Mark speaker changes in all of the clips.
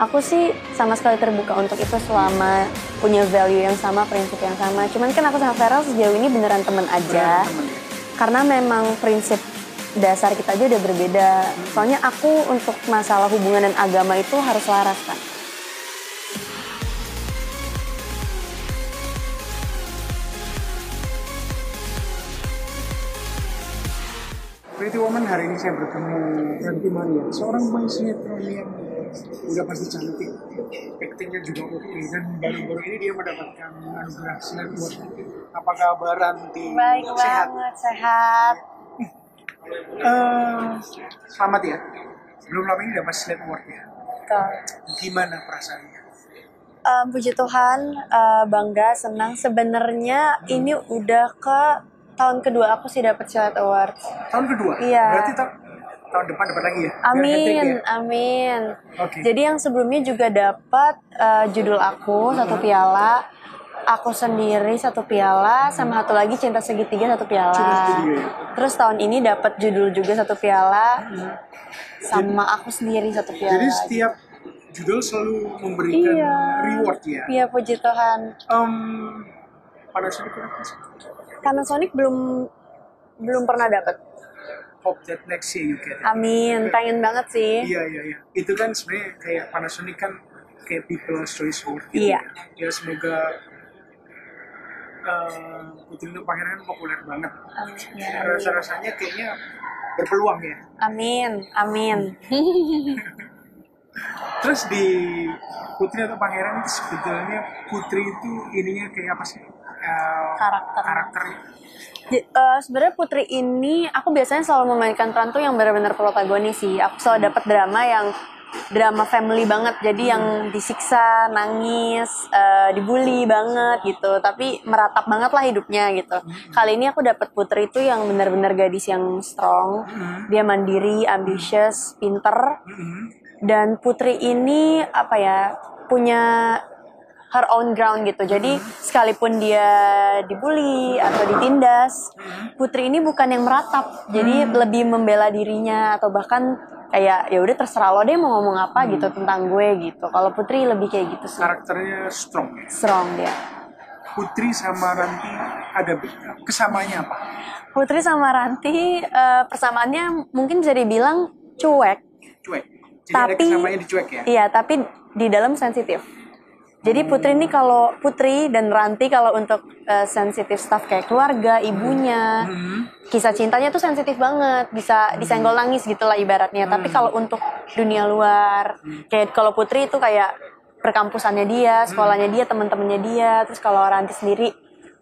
Speaker 1: aku sih sama sekali terbuka untuk itu selama punya value yang sama, prinsip yang sama. Cuman kan aku sama Feral sejauh ini beneran temen aja.
Speaker 2: Beneran temen?
Speaker 1: Karena memang prinsip dasar kita aja udah berbeda. Soalnya aku untuk masalah hubungan dan agama itu harus laras kan.
Speaker 2: Pretty Woman hari ini saya bertemu Ranti Maria, seorang pemain sinetron yang udah pasti cantik, aktingnya juga oke dan baru-baru ini dia mendapatkan anugerah Silat Award. Apa kabar Ranti?
Speaker 1: Baik
Speaker 2: Sehat?
Speaker 1: banget, sehat.
Speaker 2: Eh, selamat ya. Belum lama ini dapat Silat Award ya.
Speaker 1: Tuh.
Speaker 2: Gimana perasaannya?
Speaker 1: Em, puji Tuhan, eh, bangga, senang. Sebenarnya ini udah ke tahun kedua aku sih dapat Silat Award.
Speaker 2: Tahun kedua?
Speaker 1: Iya.
Speaker 2: Berarti ta- tahun depan dapat lagi ya?
Speaker 1: Amin,
Speaker 2: ya?
Speaker 1: amin.
Speaker 2: Oke.
Speaker 1: Jadi yang sebelumnya juga dapat eh, judul aku satu piala, aku sendiri satu piala, sama satu lagi cinta segitiga satu piala.
Speaker 2: Cinta segitiga ya?
Speaker 1: Terus tahun ini dapat judul juga satu piala, sama aku sendiri satu piala.
Speaker 2: Jadi setiap judul selalu memberikan
Speaker 1: Iya.
Speaker 2: reward ya?
Speaker 1: Iya puji Tuhan.
Speaker 2: Um, pada saat itu apa sih?
Speaker 1: Panasonic belum belum pernah dapat.
Speaker 2: Hope that next year you get it.
Speaker 1: Amin, pengen banget sih.
Speaker 2: Iya iya iya. Itu kan sebenarnya kayak Panasonic kan kayak People's Choice Award. gitu
Speaker 1: Iya.
Speaker 2: Ya Ya, semoga uh, Putri Nur Pangeran kan populer banget.
Speaker 1: Iya.
Speaker 2: Rasa rasanya kayaknya berpeluang ya.
Speaker 1: Amin, amin.
Speaker 2: Terus di Putri atau Pangeran itu sebetulnya Putri itu ininya kayak apa sih? Uh,
Speaker 1: Karakter.
Speaker 2: Karakternya.
Speaker 1: J- eh, sebenarnya Putri ini aku biasanya selalu memainkan peran tuh yang benar-benar protagonis sih. Aku selalu dapat drama yang drama family banget. Jadi yang disiksa, nangis, eh, dibully banget gitu. Tapi meratap banget lah hidupnya gitu. Kali ini aku dapat Putri itu yang benar-benar gadis yang strong. Dia mandiri, ambitious, pinter.
Speaker 2: Mm-hmm.
Speaker 1: Dan Putri ini apa ya punya her own ground gitu. Jadi sekalipun dia dibully atau ditindas, Putri ini bukan yang meratap. Jadi lebih membela dirinya atau bahkan kayak ya udah terserah lo deh mau ngomong apa gitu tentang gue gitu. Kalau Putri lebih kayak gitu sih.
Speaker 2: Karakternya strong ya.
Speaker 1: Strong dia.
Speaker 2: Putri sama Ranti ada kesamaannya apa?
Speaker 1: Putri sama Ranti eh, persamaannya mungkin bisa dibilang cuek.
Speaker 2: Cuek. Jadi ada
Speaker 1: Tapi-
Speaker 2: kesamaannya di cuek ya?
Speaker 1: Iya, tapi di dalam sensitif. Jadi Putri ini kalau Putri dan Ranti kalau untuk eh, sensitif stuff kayak keluarga, ibunya, kisah cintanya tuh sensitif banget, bisa disenggol nangis gitu lah ibaratnya. Tapi kalau untuk dunia luar, kayak kalau Putri itu kayak perkampusannya dia, sekolahnya dia, teman-temannya dia. Terus kalau Ranti sendiri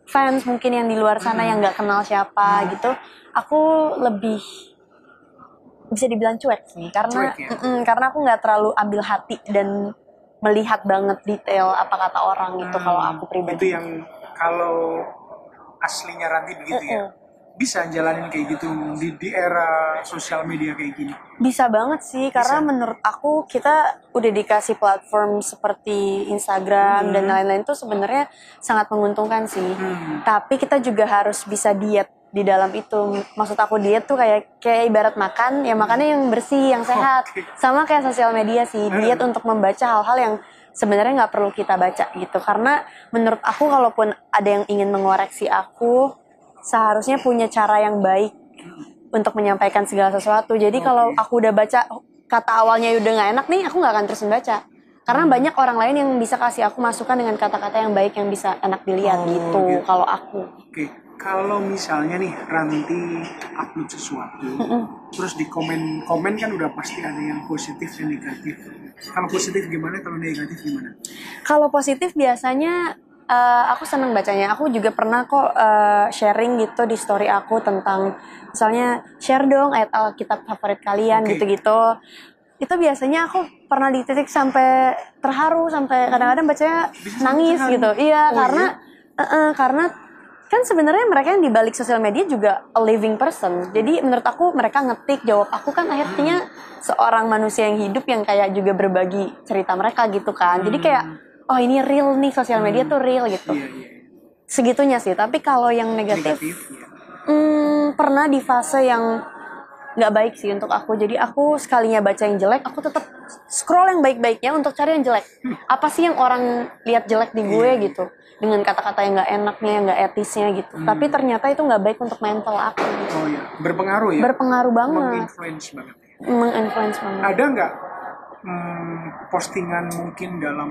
Speaker 1: fans mungkin yang di luar sana yang nggak kenal siapa gitu, aku lebih bisa dibilang cuek sih karena
Speaker 2: Cuek ya?
Speaker 1: Mm-mm, karena aku nggak terlalu ambil hati dan melihat banget detail apa kata orang itu kalau aku
Speaker 2: Itu
Speaker 1: pribadi
Speaker 2: yang kalau aslinya Ranti begitu ya? Bisa jalanin kayak gitu di, di era sosial media kayak gini?
Speaker 1: bisa banget sih karena menurut aku kita udah dikasih platform seperti Instagram dan lain-lain tuh sebenarnya sangat menguntungkan sih
Speaker 2: Hmm.
Speaker 1: tapi kita juga harus bisa diet di dalam itu. Maksud aku diet tuh kayak kayak ibarat makan ya makannya yang bersih yang sehat. Sama kayak sosial media sih diet untuk membaca hal-hal yang sebenarnya nggak perlu kita baca gitu. Karena menurut aku kalaupun ada yang ingin mengoreksi aku seharusnya punya cara yang baik untuk menyampaikan segala sesuatu. Jadi kalau aku udah baca kata awalnya udah nggak enak nih aku nggak akan terus membaca karena banyak orang lain yang bisa kasih aku masukan dengan kata-kata yang baik yang bisa enak dilihat
Speaker 2: Oh,
Speaker 1: gitu
Speaker 2: gitu.
Speaker 1: kalau aku.
Speaker 2: Oke, kalau misalnya nih Ranti upload sesuatu, terus di komen komen kan udah pasti ada yang positif dan negatif. Kalau positif gimana? Kalau negatif gimana?
Speaker 1: Kalau positif biasanya eh, aku seneng bacanya. Aku juga pernah kok eh, sharing gitu di story aku tentang misalnya share dong ayat Alkitab favorit kalian
Speaker 2: Oke.
Speaker 1: gitu-gitu. Itu biasanya aku pernah di titik sampai terharu sampai kadang-kadang bacanya
Speaker 2: Bisa
Speaker 1: nangis
Speaker 2: terharu?
Speaker 1: gitu. Iya,
Speaker 2: Oh,
Speaker 1: karena eh, eh, karena kan sebenarnya mereka yang di balik sosial media juga a living person. Jadi menurut aku mereka ngetik jawab aku kan akhirnya seorang manusia yang hidup yang kayak juga berbagi cerita mereka gitu kan. Jadi kayak oh ini real nih sosial media tuh real gitu.
Speaker 2: Iya, iya.
Speaker 1: Segitunya sih. Tapi kalau yang negatif,
Speaker 2: Negatif, ya.
Speaker 1: hmm, pernah di fase yang nggak baik sih untuk aku jadi aku sekalinya baca yang jelek aku tetap scroll yang baik-baiknya untuk cari yang jelek apa sih yang orang lihat jelek di gue gitu dengan kata-kata yang nggak enaknya yang nggak etisnya gitu tapi ternyata itu nggak baik untuk mental aku gitu.
Speaker 2: Oh iya, berpengaruh ya.
Speaker 1: berpengaruh banget
Speaker 2: Menginfluence banget.
Speaker 1: menginfluence banget
Speaker 2: Ada nggak hmm, postingan mungkin dalam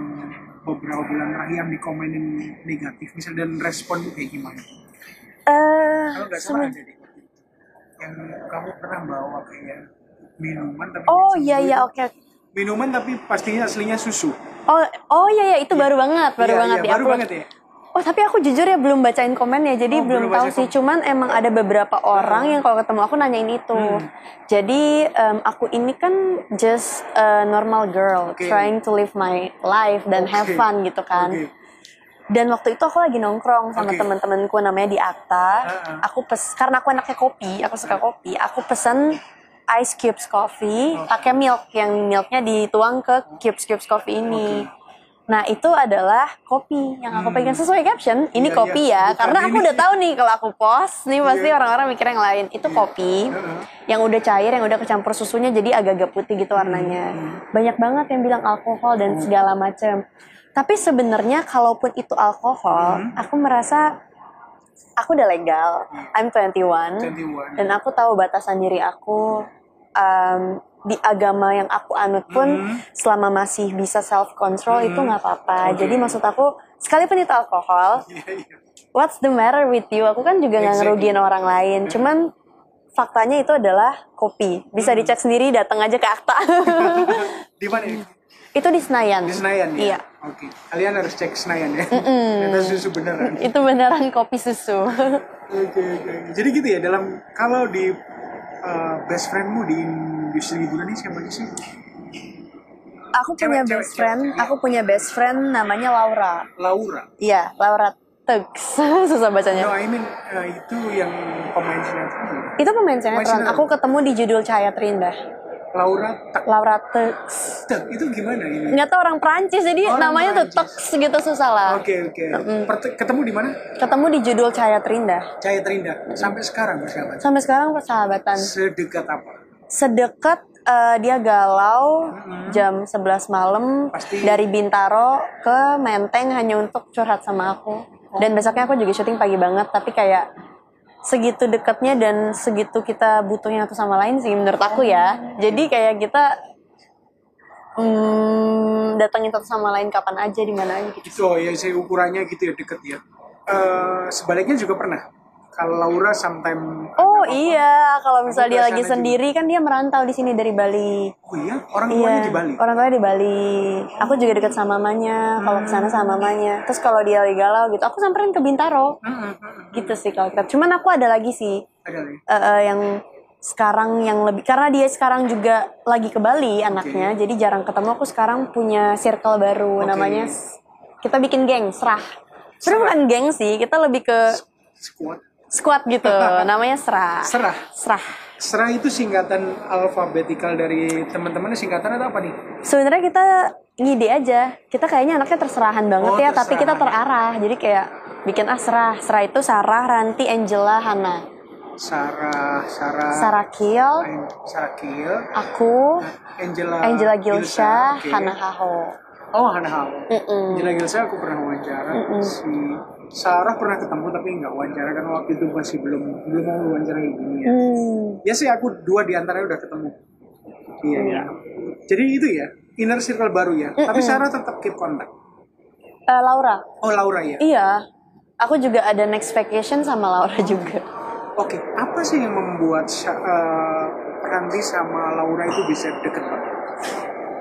Speaker 2: beberapa bulan terakhir yang dikomenin negatif, misalnya dan respon kayak gimana?
Speaker 1: eh
Speaker 2: Kalau nggak salah ada deh. Yang kamu pernah bawa kayak minuman tapi
Speaker 1: oh iya iya oke
Speaker 2: Minuman tapi pastinya aslinya susu.
Speaker 1: oh oh iya iya itu baru banget baru
Speaker 2: Iya,
Speaker 1: banget
Speaker 2: iya,
Speaker 1: di
Speaker 2: baru banget ya.
Speaker 1: Oh tapi aku jujur ya belum bacain komennya jadi
Speaker 2: Oh,
Speaker 1: belum
Speaker 2: belum
Speaker 1: tahu sih
Speaker 2: komen.
Speaker 1: cuman emang ada beberapa orang yang kalau ketemu aku nanyain itu
Speaker 2: Hmm.
Speaker 1: jadi em, aku ini kan just a normal girl
Speaker 2: Oke.
Speaker 1: trying to live my life dan have
Speaker 2: Oke.
Speaker 1: fun gitu kan
Speaker 2: Oke.
Speaker 1: dan waktu itu aku lagi nongkrong sama
Speaker 2: Oke.
Speaker 1: teman-temanku namanya di Akta
Speaker 2: Uh-uh.
Speaker 1: aku pes karena aku anaknya kopi aku suka kopi aku pesen ice cubes coffee pakai milk yang milknya dituang ke cubes cubes coffee ini Nah itu adalah kopi yang aku pegang sesuai caption. Ini
Speaker 2: Iya,
Speaker 1: kopi
Speaker 2: iya.
Speaker 1: ya,
Speaker 2: Bukan
Speaker 1: karena aku udah tahu nih kalau aku post nih pasti
Speaker 2: Iya.
Speaker 1: orang-orang mikir yang lain. Itu kopi yang udah cair, yang udah kecampur susunya jadi agak-agak putih gitu warnanya. Banyak banget yang bilang alkohol dan segala macam. Tapi sebenarnya kalaupun itu alkohol, aku merasa aku udah legal. I'm 21
Speaker 2: 21.
Speaker 1: dan aku tahu batasan diri aku um, di agama yang aku anut pun
Speaker 2: Hmm.
Speaker 1: selama masih bisa self control itu nggak apa-apa jadi maksud aku sekalipun itu alkohol
Speaker 2: Iya, iya.
Speaker 1: what's the matter with you aku kan juga nggak
Speaker 2: Exactly.
Speaker 1: ngerugiin orang lain cuman faktanya itu adalah kopi bisa
Speaker 2: Hmm.
Speaker 1: dicek sendiri datang aja ke akta
Speaker 2: Di mana ini?
Speaker 1: itu di Senayan
Speaker 2: Di Senayan ya?
Speaker 1: iya
Speaker 2: Oke. Kalian harus cek Senayan ya. Ternyata susu beneran.
Speaker 1: itu beneran kopi susu
Speaker 2: Oke, oke. Jadi gitu ya dalam kalau di uh, best friendmu di industri hiburan ini siapa aja sih?
Speaker 1: aku punya
Speaker 2: Cewek,
Speaker 1: best
Speaker 2: cewek,
Speaker 1: friend
Speaker 2: cewek.
Speaker 1: aku punya best friend namanya Laura
Speaker 2: Laura.
Speaker 1: iya Laura Tugs susah bacanya
Speaker 2: No, I mean uh, itu yang pemain sinetron.
Speaker 1: Itu pemain sinetron. Aku ketemu di judul Cahaya Terindah.
Speaker 2: Laura tak
Speaker 1: Laura Tux.
Speaker 2: tak, itu gimana ini?
Speaker 1: Nggak tahu orang Perancis, jadi
Speaker 2: Orang
Speaker 1: namanya tuh
Speaker 2: Perancis.
Speaker 1: Tux gitu susah lah.
Speaker 2: Oke oke. Ketemu di mana?
Speaker 1: Ketemu di judul Cahaya Terindah.
Speaker 2: Cahaya Terindah. Sampai sekarang bersahabat.
Speaker 1: Sampai sekarang persahabatan.
Speaker 2: Sedekat apa?
Speaker 1: Sedekat eh, dia galau jam 11 malam
Speaker 2: Pasti.
Speaker 1: dari Bintaro ke Menteng hanya untuk curhat sama aku. Dan besoknya aku juga syuting pagi banget, tapi kayak segitu dekatnya dan segitu kita butuhnya satu sama lain sih menurut aku ya. Jadi kayak kita hmm, datangin satu sama lain kapan aja di mana aja gitu.
Speaker 2: Oh, ya saya ukurannya gitu ya deket ya. Eh sebaliknya juga pernah. Kalau Laura sometime
Speaker 1: Oh iya, kalau misalnya dia lagi sendiri kan dia merantau di sini dari Bali.
Speaker 2: Oh iya, orang tuanya
Speaker 1: Iya,
Speaker 2: di Bali.
Speaker 1: orang tuanya di Bali. Aku juga dekat sama mamanya, kalau ke sana sama mamanya. Terus kalau dia lagi galau gitu, aku samperin ke Bintaro.
Speaker 2: Hmm, hmm, hmm.
Speaker 1: Gitu sih kalau kita. Cuman aku ada lagi sih
Speaker 2: Ada lagi.
Speaker 1: eh, eh, yang sekarang yang lebih karena dia sekarang juga lagi ke Bali anaknya, jadi jarang ketemu. Aku sekarang punya circle baru
Speaker 2: Oke.
Speaker 1: namanya kita bikin geng serah. Sebenarnya bukan geng sih, kita lebih ke
Speaker 2: Squad.
Speaker 1: Squad gitu. namanya serah.
Speaker 2: Serah.
Speaker 1: Serah.
Speaker 2: Serah itu singkatan alfabetikal dari teman-teman singkatan atau apa nih?
Speaker 1: sebenarnya kita ngide aja kita kayaknya anaknya terserahan banget
Speaker 2: Oh,
Speaker 1: ya tapi kita
Speaker 2: terserahan.
Speaker 1: terarah jadi kayak bikin ah serah serah itu Sarah Ranti Angela Hana
Speaker 2: Sarah, Sarah,
Speaker 1: Sarah Kiel
Speaker 2: Sarah Kiel,
Speaker 1: aku
Speaker 2: Angela,
Speaker 1: Angela Gilsha
Speaker 2: oke.
Speaker 1: Hana Haho
Speaker 2: Oh, Hana Hao.
Speaker 1: Mm-mm.
Speaker 2: Angela Gilsha aku pernah wawancara. Si Sarah pernah ketemu tapi nggak wawancara karena waktu itu masih belum belum mau wawancara kayak gini ya.
Speaker 1: Hmm.
Speaker 2: Ya sih aku dua di antaranya udah ketemu. Iya ya. Jadi itu ya inner circle baru ya. Tapi Sarah tetap keep kontak.
Speaker 1: Eh, Laura
Speaker 2: Oh Laura ya.
Speaker 1: iya aku juga ada next vacation sama Laura juga
Speaker 2: Oke, apa sih yang membuat Sha- eh, Ranti sama Laura itu bisa deket banget?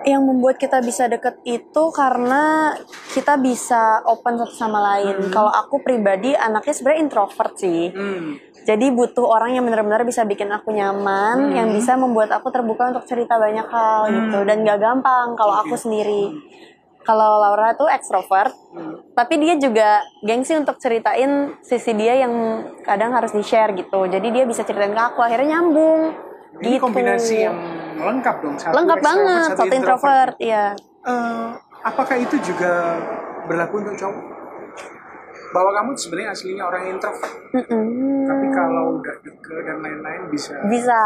Speaker 1: Yang membuat kita bisa deket itu karena kita bisa open satu sama lain kalau aku pribadi anaknya sebenarnya introvert sih
Speaker 2: Hmm.
Speaker 1: Jadi butuh orang yang benar-benar bisa bikin aku nyaman, yang bisa membuat aku terbuka untuk cerita banyak hal gitu, dan gak gampang kalau aku sendiri. Kalau Laura tuh ekstrovert, tapi dia juga gengsi untuk ceritain sisi dia yang kadang harus di share gitu. Jadi dia bisa ceritain ke aku, akhirnya nyambung.
Speaker 2: Ini
Speaker 1: gitu.
Speaker 2: kombinasi yang lengkap dong. Satu
Speaker 1: lengkap banget, satu introvert, iya.
Speaker 2: Eh, apakah itu juga berlaku untuk cowok? Bahwa kamu sebenarnya aslinya orang introvert,
Speaker 1: Mm-mm.
Speaker 2: tapi kalau udah deket dan lain-lain bisa.
Speaker 1: Bisa.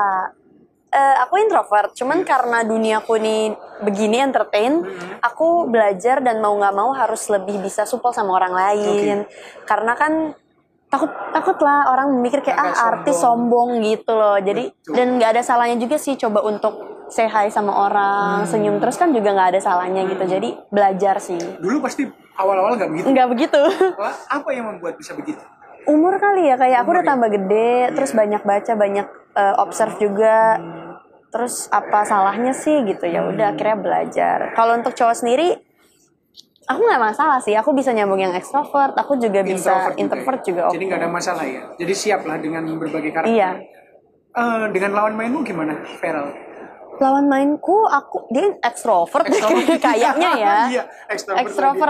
Speaker 1: eh, aku introvert, cuman karena duniaku ini begini entertain, aku belajar dan mau nggak mau harus lebih bisa supel sama orang lain. Karena kan takut takut lah orang mikir kayak
Speaker 2: Agak
Speaker 1: ah artis sombong gitu loh. Jadi
Speaker 2: Betul.
Speaker 1: dan nggak ada salahnya juga sih coba untuk say hi sama orang, senyum terus kan juga nggak ada salahnya gitu. Jadi belajar sih.
Speaker 2: Dulu pasti awal-awal nggak begitu.
Speaker 1: Nggak begitu.
Speaker 2: Apa yang membuat bisa begitu?
Speaker 1: Umur kali ya kayak aku
Speaker 2: Umur
Speaker 1: udah
Speaker 2: ya?
Speaker 1: tambah gede, terus banyak baca, banyak eh, observe juga. Terus apa salahnya sih gitu ya? Udah akhirnya belajar. Kalau untuk cowok sendiri, aku nggak masalah sih. Aku bisa nyambung yang extrovert. Aku juga bisa introvert juga.
Speaker 2: ya? Jadi nggak ada masalah ya. Jadi siap lah dengan berbagai karakter.
Speaker 1: Iya.
Speaker 2: Eh, dengan lawan mainmu gimana, Feral?
Speaker 1: Lawan mainku, aku dia extrovert, kayaknya ya.
Speaker 2: iya.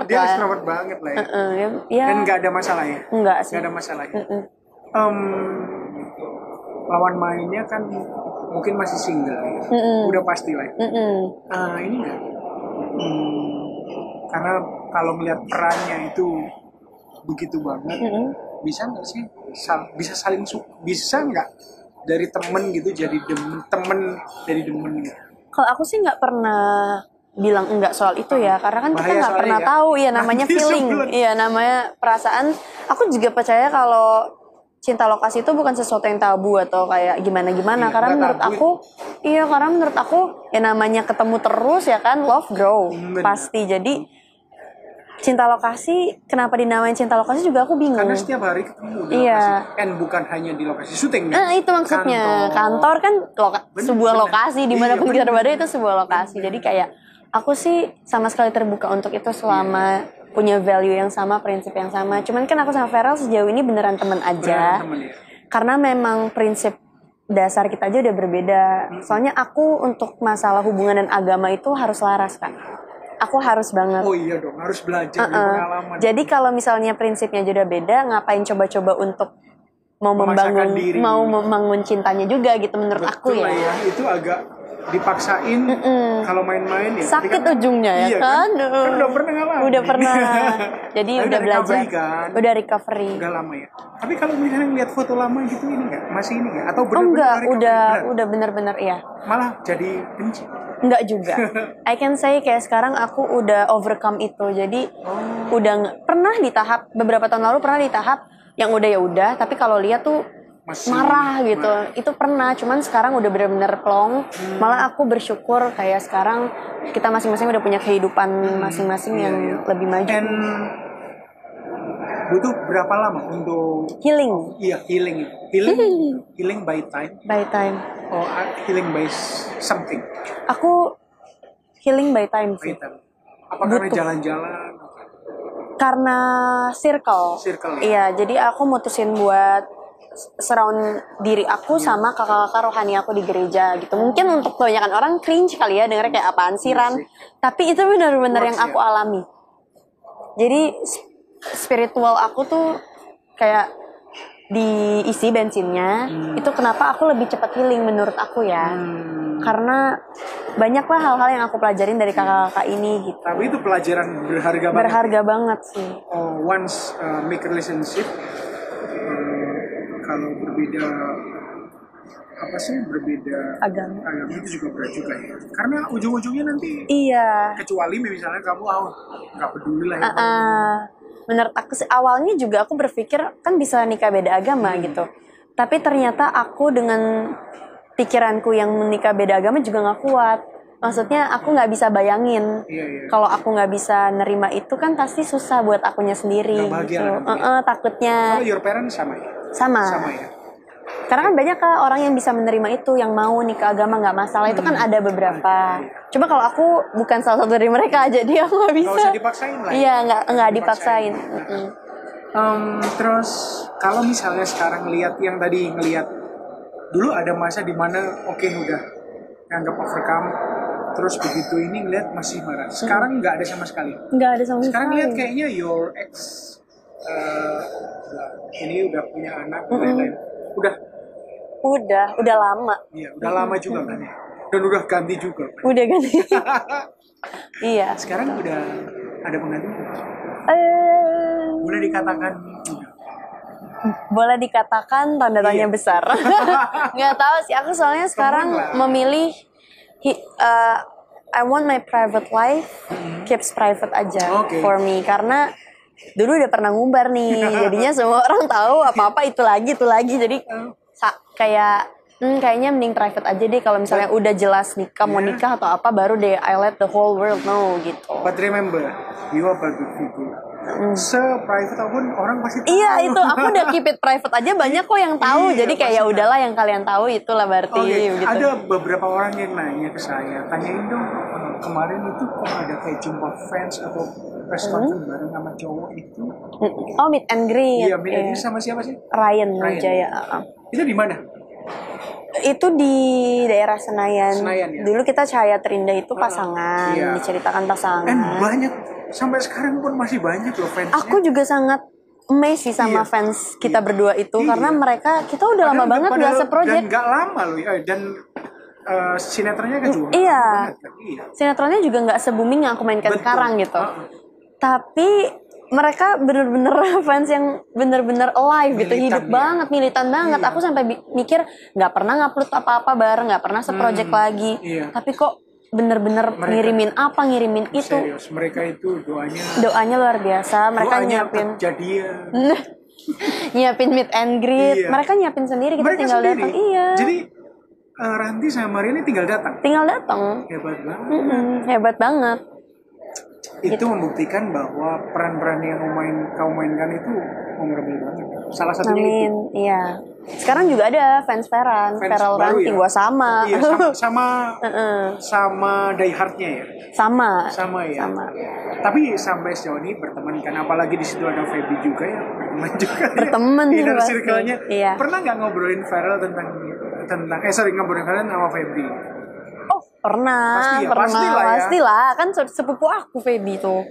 Speaker 2: Dia
Speaker 1: lah.
Speaker 2: extrovert banget lah ya.
Speaker 1: Heeh, ya, ya.
Speaker 2: Dan nggak ada masalah ya.
Speaker 1: enggak sih.
Speaker 2: Nggak ada masalah ya.
Speaker 1: Mm-mm.
Speaker 2: Em, lawan mainnya kan mungkin masih single ya.
Speaker 1: Mm-mm.
Speaker 2: Udah pasti lah. ya.
Speaker 1: Mm-mm.
Speaker 2: Ah, ini enggak? Hmm, karena kalau melihat perannya itu begitu banget,
Speaker 1: Mm-mm.
Speaker 2: bisa nggak sih? Sal- bisa saling su bisa nggak dari temen gitu jadi demen temen dari demen gitu?
Speaker 1: Kalau aku sih nggak pernah bilang enggak soal itu ya, karena kan kita
Speaker 2: Bahaya
Speaker 1: nggak
Speaker 2: soalnya
Speaker 1: pernah
Speaker 2: ya.
Speaker 1: tahu ya namanya
Speaker 2: Nanti
Speaker 1: feeling,
Speaker 2: sebelum-
Speaker 1: iya namanya perasaan. Aku juga percaya kalau cinta lokasi itu bukan sesuatu yang tabu atau kayak gimana gimana,
Speaker 2: Iya,
Speaker 1: karena
Speaker 2: nggak
Speaker 1: menurut
Speaker 2: tabu.
Speaker 1: aku, iya karena menurut aku ya namanya ketemu terus ya kan love grow
Speaker 2: Bener.
Speaker 1: pasti. Jadi cinta lokasi kenapa dinamain cinta lokasi juga aku bingung.
Speaker 2: Karena setiap hari ketemu di
Speaker 1: Iya.
Speaker 2: lokasi, and bukan hanya di lokasi syuting.
Speaker 1: Nah, itu maksudnya. Kantor, kan loka-
Speaker 2: Bener,
Speaker 1: sebuah
Speaker 2: bener.
Speaker 1: lokasi di mana pun
Speaker 2: Iya,
Speaker 1: kita
Speaker 2: bener.
Speaker 1: berada itu sebuah lokasi. Jadi kayak aku sih sama sekali terbuka untuk itu selama punya value yang sama, prinsip yang sama. Cuman kan aku sama Feral sejauh ini beneran teman aja.
Speaker 2: Beneran temen ya.
Speaker 1: Karena memang prinsip dasar kita aja udah berbeda. Soalnya aku untuk masalah hubungan dan agama itu harus laras kan. Aku harus banget.
Speaker 2: Oh iya dong, harus belajar dari
Speaker 1: Uh-uh.
Speaker 2: pengalaman.
Speaker 1: Jadi kalau misalnya prinsipnya juga beda, ngapain coba-coba untuk mau membangun
Speaker 2: diri.
Speaker 1: mau membangun cintanya juga gitu menurut aku
Speaker 2: Betul
Speaker 1: ya.
Speaker 2: lah ya, itu agak dipaksain kalau main-main ya.
Speaker 1: Sakit
Speaker 2: kan-
Speaker 1: ujungnya ya
Speaker 2: iya
Speaker 1: kan?
Speaker 2: Kan udah pernah ngalamin.
Speaker 1: Udah pernah. Jadi
Speaker 2: Tapi
Speaker 1: udah belajar.
Speaker 2: recovery kan.
Speaker 1: Udah recovery.
Speaker 2: Udah lama ya. Tapi kalau misalnya ngeliat foto lama gitu ini enggak? Masih ini enggak? Atau
Speaker 1: Oh
Speaker 2: benar-benar
Speaker 1: enggak,
Speaker 2: recovery
Speaker 1: udah udah bener-bener iya.
Speaker 2: Malah jadi benci.
Speaker 1: Enggak juga. I can say kayak sekarang aku udah overcome itu. Jadi
Speaker 2: Oh.
Speaker 1: udah pernah di tahap beberapa tahun lalu pernah di tahap yang udah ya udah, tapi kalau lihat tuh
Speaker 2: Masih
Speaker 1: marah gitu. Itu pernah, cuman sekarang udah bener-bener plong.
Speaker 2: Hmm.
Speaker 1: Malah aku bersyukur kayak sekarang kita masing-masing udah punya kehidupan masing-masing
Speaker 2: Iya,
Speaker 1: yang
Speaker 2: iya.
Speaker 1: lebih maju.
Speaker 2: And butuh berapa lama untuk
Speaker 1: Healing
Speaker 2: iya healing? Healing healing by time
Speaker 1: by time.
Speaker 2: or uh, healing by something
Speaker 1: Aku healing by time
Speaker 2: by time. Apa karena
Speaker 1: Butuh.
Speaker 2: jalan-jalan?
Speaker 1: Karena circle.
Speaker 2: Circle, ya?
Speaker 1: Iya, jadi aku mutusin buat surround diri aku
Speaker 2: Iya.
Speaker 1: sama kakak-kakak rohani aku di gereja gitu. Mungkin untuk kebanyakan orang cringe kali ya dengernya kayak apaan sih Ran.
Speaker 2: Iya sih.
Speaker 1: Tapi itu benar-benar yang
Speaker 2: Works,
Speaker 1: aku
Speaker 2: ya?
Speaker 1: alami. Jadi spiritual aku tuh kayak diisi bensinnya. Itu kenapa aku lebih cepat healing menurut aku ya.
Speaker 2: Hmm,
Speaker 1: Karena banyaklah hal-hal yang aku pelajarin dari kakak-kakak ini gitu.
Speaker 2: tapi itu pelajaran berharga banget.
Speaker 1: Berharga banget sih.
Speaker 2: Oh, once uh, make relationship uh, kalau berbeda apa sih berbeda
Speaker 1: Agama.
Speaker 2: agama itu juga berat juga ya. Karena ujung-ujungnya nanti
Speaker 1: Iya.
Speaker 2: kecuali misalnya kamu ah nggak peduli lah ya.
Speaker 1: Ah, ah. Menurut aku sih awalnya juga aku berpikir kan bisa nikah beda agama
Speaker 2: Hmm.
Speaker 1: gitu tapi ternyata aku dengan pikiranku yang menikah beda agama juga nggak kuat maksudnya aku nggak bisa bayangin
Speaker 2: Iya iya.
Speaker 1: kalau aku nggak bisa nerima itu kan pasti susah buat akunya sendiri
Speaker 2: bahagia
Speaker 1: gitu. eh, takutnya
Speaker 2: Kalau your parents sama ya?
Speaker 1: sama.
Speaker 2: Sama ya.
Speaker 1: Karena kan banyak kan orang yang bisa menerima itu yang mau nikah agama nggak masalah. Itu kan ada beberapa. Coba kalau aku bukan salah satu dari mereka jadi aku nggak bisa.
Speaker 2: Nggak usah dipaksain lah. ya.
Speaker 1: iya nggak nggak dipaksain. Mm-mm.
Speaker 2: Em, terus kalau misalnya sekarang lihat yang tadi ngelihat dulu ada masa di mana oke udah nganggap overcome terus begitu ini ngelihat masih marah. Sekarang nggak ada sama sekali.
Speaker 1: Nggak ada sama
Speaker 2: sekarang
Speaker 1: sekali.
Speaker 2: lihat kayaknya your ex eh, udah- ini udah punya anak dan lain-lain udah
Speaker 1: udah udah lama
Speaker 2: iya udah lama juga kan ya dan udah ganti juga kan?
Speaker 1: udah ganti iya
Speaker 2: sekarang udah ada pengganti
Speaker 1: eh
Speaker 2: boleh dikatakan
Speaker 1: boleh dikatakan tanda tanya
Speaker 2: Iya.
Speaker 1: besar. Nggak tahu sih. Aku soalnya sekarang memilih hi- uh, I want my private life keeps private aja
Speaker 2: Hmm. Oke.
Speaker 1: for me karena dulu udah pernah ngumbar nih. Jadinya semua orang tahu apa-apa itu lagi itu lagi. Jadi kayak hmm, kayaknya mending private aja deh kalau misalnya udah jelas nikah mau
Speaker 2: Iya.
Speaker 1: nikah atau apa baru deh I let the whole world know gitu.
Speaker 2: But remember, you are public figure. Se-private apa pun orang pasti tahu.
Speaker 1: Hmm. Iya itu aku udah keep it private aja banyak kok yang tahu
Speaker 2: Iya,
Speaker 1: jadi kayak ya udahlah yang kalian tahu itulah berarti
Speaker 2: Oke,
Speaker 1: gitu.
Speaker 2: ada beberapa orang yang nanya ke saya, tanyain dong eh, kemarin itu kok ada kayak jumpa fans atau press
Speaker 1: Hmm.
Speaker 2: bareng sama cowok itu?
Speaker 1: Oh meet and greet.
Speaker 2: Iya, beda
Speaker 1: Iya.
Speaker 2: sama siapa sih?
Speaker 1: Ryan,
Speaker 2: Ryan.
Speaker 1: Wijaya. uh-uh.
Speaker 2: Itu di mana?
Speaker 1: Itu di daerah Senayan.
Speaker 2: Senayan, ya?
Speaker 1: Dulu kita Cahaya Terindah itu pasangan,
Speaker 2: iya.
Speaker 1: diceritakan pasangan.
Speaker 2: And banyak sampai sekarang pun masih banyak loh fansnya.
Speaker 1: Aku juga sangat amazed sih sama
Speaker 2: Iya.
Speaker 1: fans kita berdua itu
Speaker 2: Iya.
Speaker 1: karena mereka kita udah lama
Speaker 2: Padahal-
Speaker 1: banget nggak seproject.
Speaker 2: Dan nggak lama loh ya. Dan eh, sinetronnya kan juga.
Speaker 1: Iya.
Speaker 2: lama banget kan? Iya.
Speaker 1: Sinetronnya juga nggak se booming yang aku mainkan
Speaker 2: Betul.
Speaker 1: sekarang gitu.
Speaker 2: Uh-uh.
Speaker 1: Tapi mereka bener-bener fans yang bener-bener alive gitu,
Speaker 2: Militan,
Speaker 1: hidup
Speaker 2: ya.
Speaker 1: banget, militan banget.
Speaker 2: Iya.
Speaker 1: Aku sampai mikir nggak pernah ngupload apa-apa bareng, nggak pernah seproject lagi.
Speaker 2: iya.
Speaker 1: Tapi kok bener-bener
Speaker 2: Mereka-
Speaker 1: ngirimin apa, ngirimin itu.
Speaker 2: Serius, mereka itu doanya
Speaker 1: Doanya luar biasa. Mereka
Speaker 2: doanya
Speaker 1: nyiapin
Speaker 2: kejadian.
Speaker 1: nyiapin meet and greet.
Speaker 2: Iya.
Speaker 1: Mereka nyiapin sendiri, kita
Speaker 2: mereka
Speaker 1: tinggal datang. Iya.
Speaker 2: Jadi eh, Ranti sama Maria ini tinggal datang.
Speaker 1: tinggal datang.
Speaker 2: Hebat banget.
Speaker 1: Mm-mm, hebat banget.
Speaker 2: Itu membuktikan bahwa peran-peran yang kau main kau mainkan itu memorable banget. Salah satunya itu.
Speaker 1: Amin. Iya. Sekarang juga ada fans Feran,
Speaker 2: Fans
Speaker 1: Feral Ranting
Speaker 2: ya?
Speaker 1: gua sama.
Speaker 2: Iya, sama sama, sama Die Hard-nya ya.
Speaker 1: sama.
Speaker 2: Sama ya.
Speaker 1: Sama.
Speaker 2: Tapi sampai sejauh ini berteman kan apalagi di situ ada Feby juga ya berteman juga. ya.
Speaker 1: Berteman nih
Speaker 2: Inner circle-nya.
Speaker 1: Iya.
Speaker 2: Pernah nggak ngobrolin Feral tentang tentang eh sorry ngobrolin Feral sama Feby?
Speaker 1: Oh, pernah,
Speaker 2: Pasti ya,
Speaker 1: pernah.
Speaker 2: pastilah ya.
Speaker 1: Pastilah, kan se- sepupu aku Feby tuh.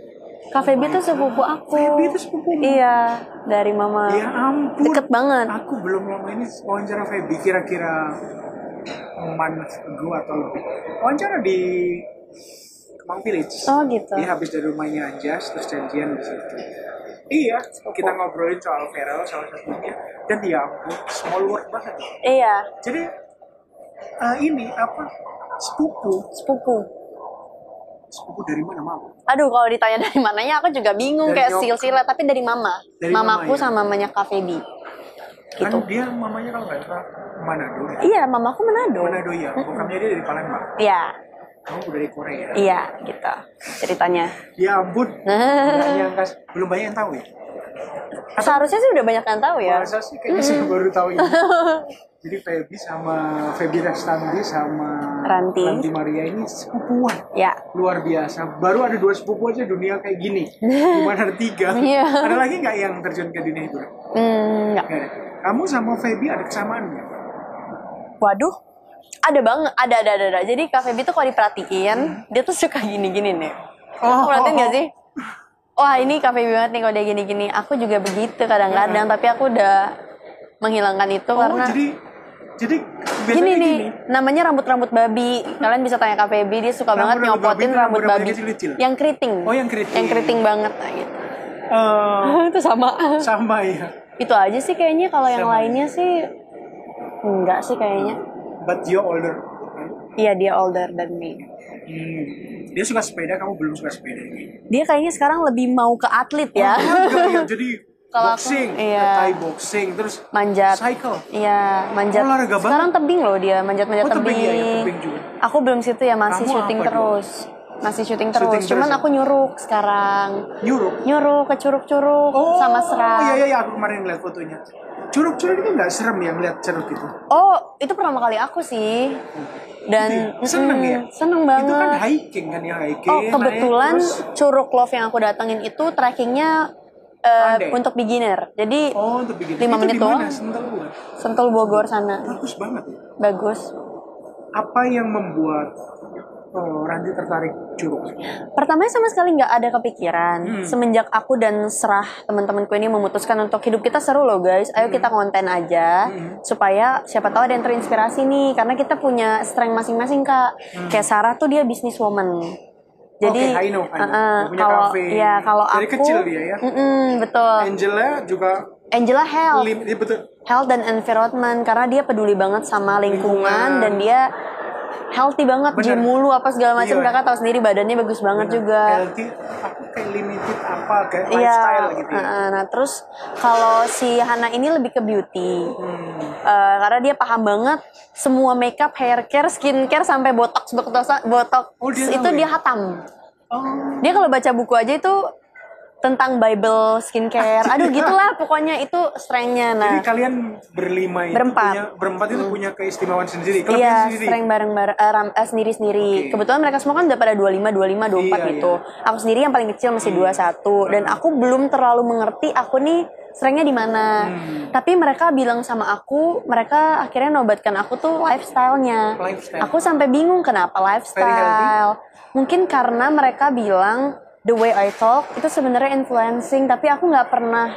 Speaker 1: Kak Feby tuh sepupu aku.
Speaker 2: Feby tuh sepupumu?
Speaker 1: Iya, dari mama.
Speaker 2: Ya ampun.
Speaker 1: Deket banget.
Speaker 2: Aku belum lama ini wawancara Feby kira-kira month ago atau lebih. Wawancara di Kemang Village.
Speaker 1: Oh gitu.
Speaker 2: Dia habis dari rumahnya Anjas terus janjian di situ. Iya, kita ngobrolin soal Feral salah satunya dan ya ampun small world banget.
Speaker 1: Iya,
Speaker 2: Jadi eh, ini apa sepupu
Speaker 1: sepupu.
Speaker 2: sepupu dari mana mau?
Speaker 1: Aduh, kalau ditanya dari mananya aku juga bingung
Speaker 2: Dari
Speaker 1: kayak silsilah, tapi dari mama.
Speaker 2: Dari
Speaker 1: Mamaku
Speaker 2: mama, ya?
Speaker 1: sama mamanya Kak Feby.
Speaker 2: Kan
Speaker 1: Gitu.
Speaker 2: dia mamanya kalau nggak salah Manado. ya?
Speaker 1: Iya, mamaku Manado.
Speaker 2: Manado ya, bokapnya dia dari Palembang.
Speaker 1: Iya,
Speaker 2: Kamu dari Korea.
Speaker 1: iya gitu ceritanya.
Speaker 2: Ya ampun, nggak nyangka belum banyak yang tahu ya.
Speaker 1: Seharusnya sih udah banyak yang tahu ya.
Speaker 2: Masa sih kayaknya saya baru tahu ini. Jadi Feby sama Feby Restandi sama
Speaker 1: Ranti.
Speaker 2: Maria ini sepupuan.
Speaker 1: Ya,
Speaker 2: Luar biasa. Baru ada dua sepupu aja dunia kayak gini. Gimana ada tiga?
Speaker 1: Iya.
Speaker 2: Ada lagi nggak yang terjun ke dunia hiburan?
Speaker 1: hmm, nggak.
Speaker 2: Nggak ada. Kamu sama Feby ada kesamaan nggak?
Speaker 1: Waduh, ada banget, ada, ada, ada, ada. Jadi Kak Feby tuh kalau diperhatiin, dia tuh suka gini-gini nih.
Speaker 2: Oh.
Speaker 1: Perhatiin gak sih? Wah ini Kak Feby banget nih kalau dia gini-gini. Aku juga begitu kadang-kadang, tapi aku udah menghilangkan itu
Speaker 2: Oh,
Speaker 1: karena
Speaker 2: jadi jadi biasanya
Speaker 1: gini nih,
Speaker 2: gini.
Speaker 1: namanya rambut-rambut babi. Kalian bisa tanya Kak Feby, dia suka banget
Speaker 2: Rambut-rambut babi
Speaker 1: nyopotin rambut
Speaker 2: rambut-rambut
Speaker 1: babi.
Speaker 2: kecil-kecil?
Speaker 1: Yang keriting.
Speaker 2: Oh, yang keriting.
Speaker 1: Yang keriting banget nah, gitu.
Speaker 2: Eh,
Speaker 1: itu sama.
Speaker 2: sama ya.
Speaker 1: itu aja sih kayaknya kalau yang
Speaker 2: Sama.
Speaker 1: lainnya sih enggak sih kayaknya.
Speaker 2: But you're older.
Speaker 1: Iya dia older than me.
Speaker 2: Hmm. Dia suka sepeda, kamu belum suka sepeda.
Speaker 1: Dia kayaknya sekarang lebih mau ke atlet ya.
Speaker 2: Oh, enggak, ya. Jadi
Speaker 1: Kalau aku,
Speaker 2: boxing,
Speaker 1: iya.
Speaker 2: Thai boxing, terus
Speaker 1: manjat.
Speaker 2: cycle.
Speaker 1: Iya, manjat.
Speaker 2: Olahraga banget.
Speaker 1: Sekarang tebing loh dia, manjat-manjat
Speaker 2: Oh, tebing,
Speaker 1: tebing.
Speaker 2: iya, iya, tebing juga.
Speaker 1: Aku belum situ ya, masih
Speaker 2: Kamu
Speaker 1: syuting terus. Masih syuting terus.
Speaker 2: Syuting
Speaker 1: Cuman
Speaker 2: terus ya?
Speaker 1: aku nyuruk sekarang.
Speaker 2: Nyuruh.
Speaker 1: Nyuruh ke curug-curug sama serat.
Speaker 2: Iya, iya, iya, aku kemarin ngeliat fotonya. Curug-curug itu nggak serem ya ngeliat ceruk itu.
Speaker 1: Oh, itu pertama kali aku sih. Dan
Speaker 2: ya? Seneng
Speaker 1: mm,
Speaker 2: ya?
Speaker 1: Seneng
Speaker 2: Itu kan
Speaker 1: banget.
Speaker 2: hiking kan ya, hiking.
Speaker 1: Oh, kebetulan
Speaker 2: naik, terus-
Speaker 1: Curug Love yang aku datengin itu trekkingnya
Speaker 2: Pandai.
Speaker 1: untuk beginner. Jadi
Speaker 2: Oh, untuk bikin.
Speaker 1: lima
Speaker 2: itu
Speaker 1: menit doang.
Speaker 2: Sentul?
Speaker 1: Sentul Bogor sana.
Speaker 2: Bagus banget ya.
Speaker 1: Bagus.
Speaker 2: Apa yang membuat oh, Randy tertarik curug?
Speaker 1: Pertamanya sama sekali nggak ada kepikiran.
Speaker 2: Hmm.
Speaker 1: Semenjak aku dan serah teman-temanku ini memutuskan untuk hidup kita seru loh guys. Ayo kita konten aja
Speaker 2: Hmm.
Speaker 1: supaya siapa tahu ada yang terinspirasi nih. Karena kita punya strength masing-masing kak. Kayak Sarah tuh dia businesswoman. Jadi.
Speaker 2: Oke, I know, I know. Dia punya
Speaker 1: kalau
Speaker 2: cafe.
Speaker 1: ya kalau
Speaker 2: Dari
Speaker 1: aku
Speaker 2: kecil dia ya?
Speaker 1: Mm-mm, betul.
Speaker 2: Angela juga
Speaker 1: Angela health
Speaker 2: Lim, iya betul.
Speaker 1: health dan environment karena dia peduli banget sama lingkungan,
Speaker 2: Lingkungan.
Speaker 1: dan dia healthy banget
Speaker 2: Bener.
Speaker 1: gym mulu apa segala macam
Speaker 2: Iya.
Speaker 1: kakak tahu sendiri badannya bagus banget juga
Speaker 2: Healthy, aku kayak limited apa kayak
Speaker 1: Iya,
Speaker 2: lifestyle gitu. ya.
Speaker 1: nah terus kalau si Hana ini lebih ke beauty,
Speaker 2: Hmm.
Speaker 1: Uh, karena dia paham banget semua makeup, hair care, skincare sampai botox, botox, botox
Speaker 2: Oh, dia
Speaker 1: itu
Speaker 2: tahu
Speaker 1: dia
Speaker 2: ya?
Speaker 1: hatam.
Speaker 2: Oh,
Speaker 1: Dia kalau baca buku aja itu tentang Bible, skincare, aduh gitulah pokoknya itu strengthnya. Nah,
Speaker 2: Jadi kalian berlima itu
Speaker 1: Berempat.
Speaker 2: punya berempat itu punya keistimewaan sendiri,
Speaker 1: Iya,
Speaker 2: kelebihan sendiri.
Speaker 1: strength bareng-bareng eh, ram- eh, sendiri-sendiri.
Speaker 2: Oke.
Speaker 1: Kebetulan mereka semua kan udah pada 25, 25, 24
Speaker 2: Iya,
Speaker 1: gitu. Aku sendiri yang paling kecil masih 21 dan aku belum terlalu mengerti aku nih strengthnya di mana.
Speaker 2: Hmm.
Speaker 1: Tapi mereka bilang sama aku, mereka akhirnya nobatkan aku tuh lifestyle-nya.
Speaker 2: Lifestyle.
Speaker 1: Aku sampai bingung kenapa lifestyle. Mungkin karena mereka bilang the way I talk itu sebenarnya influencing, tapi aku nggak pernah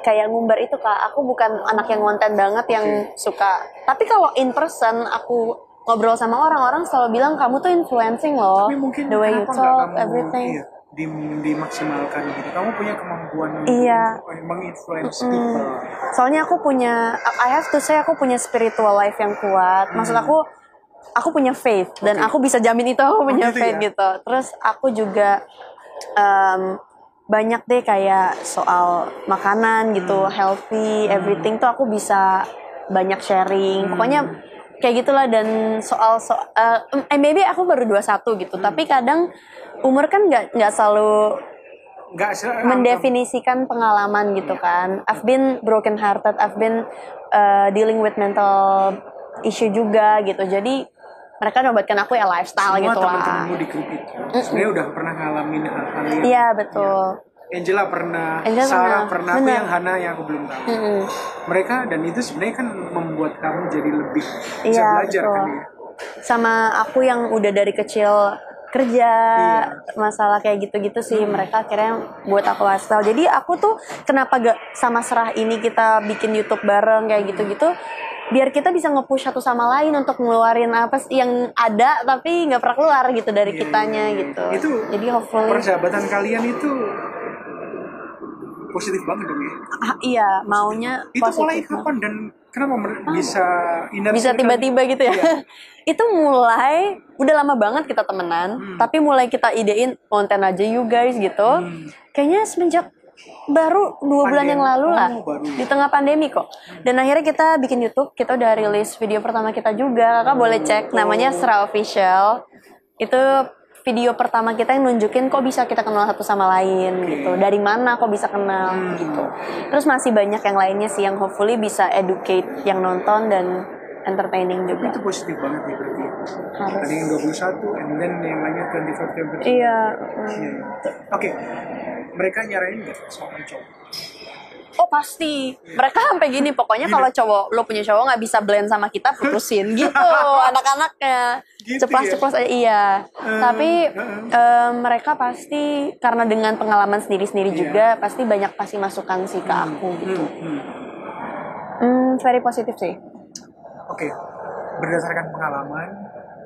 Speaker 1: kayak ngumbar itu kak. Aku bukan anak yang konten banget yang suka. Tapi kalau in person aku ngobrol sama orang orang selalu bilang kamu tuh influencing loh
Speaker 2: Tapi mungkin
Speaker 1: the way you talk
Speaker 2: kamu,
Speaker 1: everything.
Speaker 2: Iya, dim- dimaksimalkan gitu. Kamu punya kemampuan
Speaker 1: Iya.
Speaker 2: menginfluence people.
Speaker 1: soalnya aku punya I have to say aku punya spiritual life yang kuat. Maksud aku aku punya faith dan aku bisa jamin itu aku punya
Speaker 2: gitu
Speaker 1: faith
Speaker 2: ya?
Speaker 1: gitu. Terus aku juga em, banyak deh kayak soal makanan gitu healthy everything tuh aku bisa banyak sharing. Pokoknya kayak gitulah dan soal so eh, eh, maybe aku baru 21 gitu tapi kadang umur kan nggak nggak selalu
Speaker 2: Nggak se
Speaker 1: mendefinisikan pengalaman gitu kan. I've been broken hearted, I've been uh, dealing with mental issue juga gitu. Jadi mereka nobatkan aku ya lifestyle
Speaker 2: semua
Speaker 1: gitu lah.
Speaker 2: teman-temanmu di grup itu sebenarnya udah pernah ngalamin hal-hal yang
Speaker 1: Iya betul.
Speaker 2: Angela pernah,
Speaker 1: Angela
Speaker 2: Sarah
Speaker 1: pernah,
Speaker 2: pernah, aku yang Hana yang aku belum tahu.
Speaker 1: Mm-mm.
Speaker 2: Mereka dan itu sebenarnya kan membuat kamu jadi lebih bisa
Speaker 1: Iya
Speaker 2: belajar
Speaker 1: betul.
Speaker 2: kan ya.
Speaker 1: Sama aku yang udah dari kecil kerja
Speaker 2: Iya.
Speaker 1: masalah kayak gitu-gitu sih mereka akhirnya buat aku lifestyle jadi aku tuh kenapa gak sama serah ini kita bikin YouTube bareng kayak gitu-gitu biar kita bisa nge-push satu sama lain untuk ngeluarin apa yang ada tapi nggak pernah keluar gitu dari
Speaker 2: Iya,
Speaker 1: kitanya
Speaker 2: iya, iya.
Speaker 1: gitu
Speaker 2: Itu
Speaker 1: jadi hopefully
Speaker 2: Persahabatan kalian itu positif banget dong ya.
Speaker 1: ah, iya maunya
Speaker 2: Itu mulai
Speaker 1: positif
Speaker 2: kapan dan kenapa mer- bisa
Speaker 1: bisa tiba-tiba gitu ya.
Speaker 2: Iya.
Speaker 1: itu mulai udah lama banget kita temenan,
Speaker 2: Hmm.
Speaker 1: tapi mulai kita idein konten aja you guys gitu. Kayaknya semenjak baru dua bulan
Speaker 2: Pandemi.
Speaker 1: yang lalu lah
Speaker 2: Oh, baru.
Speaker 1: di tengah pandemi kok. Dan akhirnya kita bikin YouTube, kita udah rilis video pertama kita juga. Kakak boleh cek namanya Sera Official. Itu video pertama kita yang nunjukin kok bisa kita kenal satu sama lain gitu. Dari mana kok bisa kenal
Speaker 2: Hmm.
Speaker 1: gitu. Terus masih banyak yang lainnya sih yang hopefully bisa educate yang nonton dan entertaining juga.
Speaker 2: itu positif banget ya berarti.
Speaker 1: Harus.
Speaker 2: Tadi yang 21 and then yang lainnya 25 September.
Speaker 1: Iya.
Speaker 2: Iya, iya. Oke. Mereka nyaranin nggak soal cowok?
Speaker 1: Oh pasti. Mereka sampai gini. Pokoknya kalau cowok lo punya cowok nggak bisa blend sama kita putusin gitu. Anak-anaknya
Speaker 2: Gitu
Speaker 1: ceplas-ceplos aja iya. Tapi em, mereka pasti karena dengan pengalaman sendiri-sendiri
Speaker 2: Iya.
Speaker 1: juga pasti banyak pasti masukan sih ke aku gitu.
Speaker 2: Hmm, hmm.
Speaker 1: Hmm, very positif sih.
Speaker 2: Oke, berdasarkan pengalaman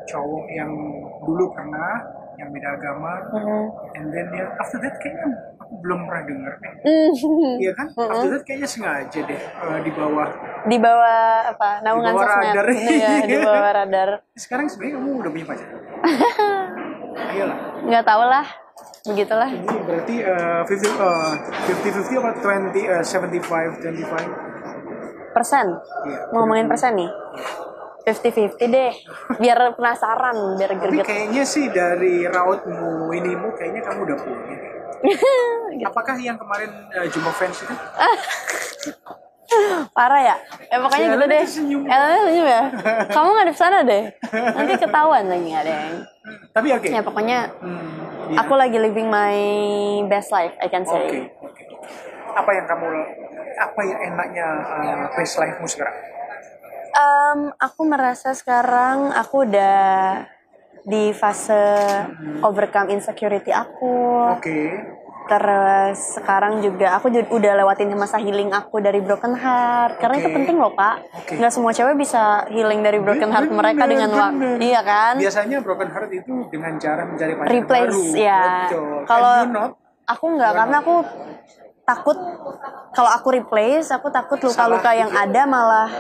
Speaker 2: cowok yang dulu pernah yang beda agama,
Speaker 1: Hmm.
Speaker 2: and then ya after that kayaknya aku belum pernah denger deh.
Speaker 1: Hmm.
Speaker 2: Iya kan? After that kayaknya sengaja deh eh, di bawah.
Speaker 1: Di bawah apa? Naungan
Speaker 2: bawah
Speaker 1: sosmed.
Speaker 2: radar.
Speaker 1: Iya, di bawah radar.
Speaker 2: Sekarang sebenarnya kamu udah punya pacar. Iyalah.
Speaker 1: Nggak tahu lah. Begitulah.
Speaker 2: Ini berarti eh, 50 eh, 50 50 apa 20 eh, 75 25?
Speaker 1: Persen.
Speaker 2: Iya.
Speaker 1: Ngomongin persen nih. 50-50 deh. Biar penasaran, biar
Speaker 2: Tapi
Speaker 1: greget.
Speaker 2: kayaknya sih dari rautmu inimu kayaknya kamu udah punya. Apakah yang kemarin eh, Jumbo fans itu?
Speaker 1: Parah ya? Ya pokoknya
Speaker 2: Si
Speaker 1: gitu deh.
Speaker 2: senyum.
Speaker 1: Ellen senyum ya? Kamu ngadep sana deh. Nanti ketahuan lagi nggak deh.
Speaker 2: Tapi oke.
Speaker 1: Ya pokoknya
Speaker 2: Hmm, iya.
Speaker 1: aku lagi living my best life, I can
Speaker 2: Oke,
Speaker 1: say.
Speaker 2: oke. Apa yang kamu apa yang enaknya uh, best life-mu sekarang?
Speaker 1: Em, aku merasa sekarang aku udah di fase overcome insecurity aku.
Speaker 2: Oke.
Speaker 1: Terus sekarang juga aku udah lewatin masa healing aku dari broken heart. Karena itu penting loh kak.
Speaker 2: Oke.
Speaker 1: Nggak semua cewek bisa healing dari broken heart mereka
Speaker 2: Bener,
Speaker 1: dengan waktu. Iya kan?
Speaker 2: Biasanya broken heart itu dengan cara mencari pacar
Speaker 1: Replace
Speaker 2: baru.
Speaker 1: ya. Kalau aku nggak karena aku takut kalau aku replace aku takut luka-luka yang ada malah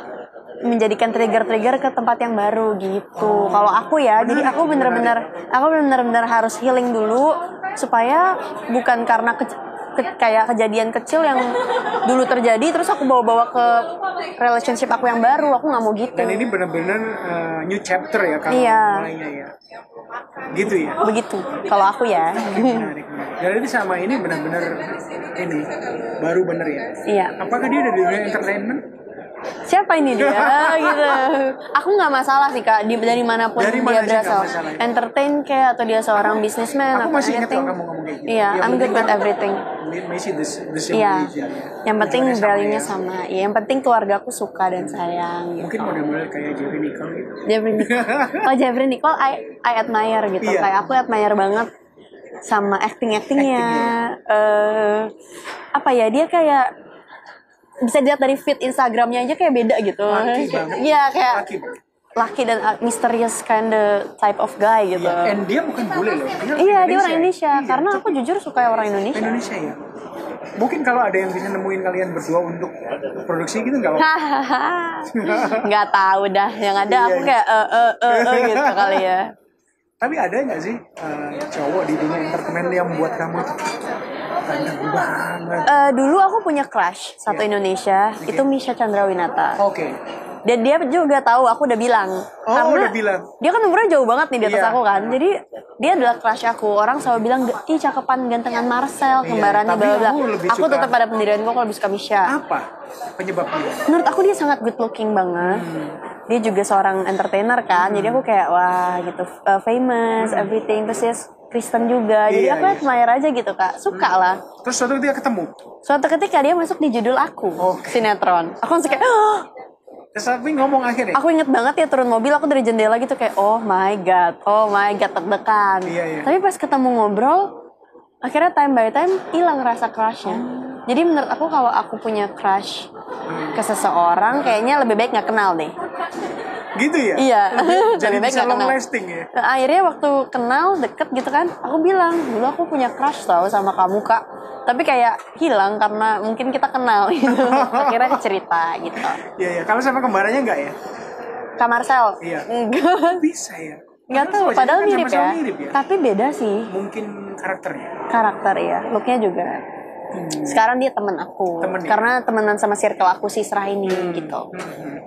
Speaker 1: menjadikan trigger-trigger ke tempat yang baru gitu. Kalau aku ya, jadi aku bener-bener aku bener-bener harus healing dulu supaya bukan karena ke, ke- kayak kejadian kecil yang dulu terjadi terus aku bawa-bawa ke relationship aku yang baru. Aku nggak mau gitu.
Speaker 2: Dan ini benar-benar uh, new chapter ya kalau
Speaker 1: Iya.
Speaker 2: mulainya ya. Gitu ya.
Speaker 1: Begitu. Kalau aku ya.
Speaker 2: Menarik, menarik. Dan ini sama ini benar-benar ini baru bener ya.
Speaker 1: iya.
Speaker 2: Apakah dia ada di dunia entertainment?
Speaker 1: Siapa ini dia gitu. Aku nggak masalah sih kak, di, dari mana pun
Speaker 2: Dari
Speaker 1: dia
Speaker 2: mana nggak
Speaker 1: berasal. Entertain kayak atau dia seorang businessman
Speaker 2: Aku
Speaker 1: atau
Speaker 2: masih ingat kamu ngomong kayak gitu.
Speaker 1: Iya,
Speaker 2: Yang
Speaker 1: I'm good with
Speaker 2: kan
Speaker 1: everything. Iya.
Speaker 2: ya.
Speaker 1: Yang penting
Speaker 2: sama
Speaker 1: value-nya
Speaker 2: ya.
Speaker 1: sama. Iya, yang penting keluarga aku suka dan sayang gitu.
Speaker 2: Mungkin model-model kayak Jerry Nicole gitu.
Speaker 1: Jeffrey Nicole. Oh, Jeffrey Nicole I, I admire gitu.
Speaker 2: Iya.
Speaker 1: Kayak aku admire banget sama acting-actingnya. eh apa ya, dia kayak bisa dilihat dari feed Instagramnya aja kayak beda gitu. Iya, kayak
Speaker 2: Laki
Speaker 1: laki dan uh, mysterious kind of type of guy gitu.
Speaker 2: Iya. And dia bukan bule loh. Dia
Speaker 1: Iya, dia orang Indonesia.
Speaker 2: Iya,
Speaker 1: Karena aku jujur suka orang Indonesia.
Speaker 2: Indonesia ya. Mungkin kalau ada yang bisa nemuin kalian berdua untuk produksi gitu nggak apa
Speaker 1: Hahaha. Nggak tahu dah. Yang ada
Speaker 2: Iya,
Speaker 1: aku
Speaker 2: iya.
Speaker 1: kayak eh eh eh eh gitu kali ya.
Speaker 2: Tapi ada nggak sih uh, cowok di dunia entertainment yang buat kamu tuh banget?
Speaker 1: Eh, dulu aku punya crush satu Indonesia, itu Misha Chandrawinata.
Speaker 2: Oke.
Speaker 1: Dan dia juga tahu aku udah bilang.
Speaker 2: Oh, udah bilang.
Speaker 1: Dia kan umurnya jauh banget nih di atas
Speaker 2: Iya.
Speaker 1: aku kan. Jadi dia adalah crush aku. Orang selalu bilang, ih cakepan gantengan Marcel, kembarannya
Speaker 2: Iya,
Speaker 1: bla Aku
Speaker 2: suka-
Speaker 1: tetap pada pendirianku kalau lebih suka Misha.
Speaker 2: Apa penyebabnya?
Speaker 1: Menurut aku dia sangat good looking banget. Dia juga seorang entertainer kan. Jadi aku kayak wah gitu uh, famous, everything. Terus dia Kristen juga. Jadi
Speaker 2: Iya,
Speaker 1: aku
Speaker 2: iya.
Speaker 1: admire aja gitu kak. Suka lah.
Speaker 2: Terus suatu ketika ketemu.
Speaker 1: Suatu ketika dia masuk di judul aku
Speaker 2: Oke.
Speaker 1: sinetron. Aku langsung kayak, "Oh!"
Speaker 2: Terus tapi ngomong akhirnya.
Speaker 1: aku inget banget ya turun mobil aku dari jendela gitu kayak, oh my god, oh my god deg-degan.
Speaker 2: Iya, iya.
Speaker 1: Tapi pas ketemu ngobrol, akhirnya time by time hilang rasa crushnya. Jadi menurut aku kalau aku punya crush ke seseorang, kayaknya lebih baik nggak kenal deh.
Speaker 2: Gitu ya?
Speaker 1: Iya.
Speaker 2: Jadi
Speaker 1: Lebih
Speaker 2: bisa long lasting ya?
Speaker 1: Nah, akhirnya waktu kenal deket gitu kan, aku bilang dulu aku punya crush tau sama kamu kak. Tapi kayak hilang karena mungkin kita kenal gitu. Akhirnya cerita gitu.
Speaker 2: Iya, iya. Kalau sama kembarannya enggak ya?
Speaker 1: Kak Marcel?
Speaker 2: Iya.
Speaker 1: Enggak.
Speaker 2: Bisa ya?
Speaker 1: Nggak tahu,
Speaker 2: Wajahnya
Speaker 1: padahal
Speaker 2: kan
Speaker 1: mirip ya.
Speaker 2: mirip ya.
Speaker 1: Tapi beda sih
Speaker 2: Mungkin karakternya.
Speaker 1: karakter ya, looknya juga. Sekarang dia temen aku,
Speaker 2: Temen ya?
Speaker 1: karena temenan sama circle aku si Isra ini gitu.
Speaker 2: Hmm.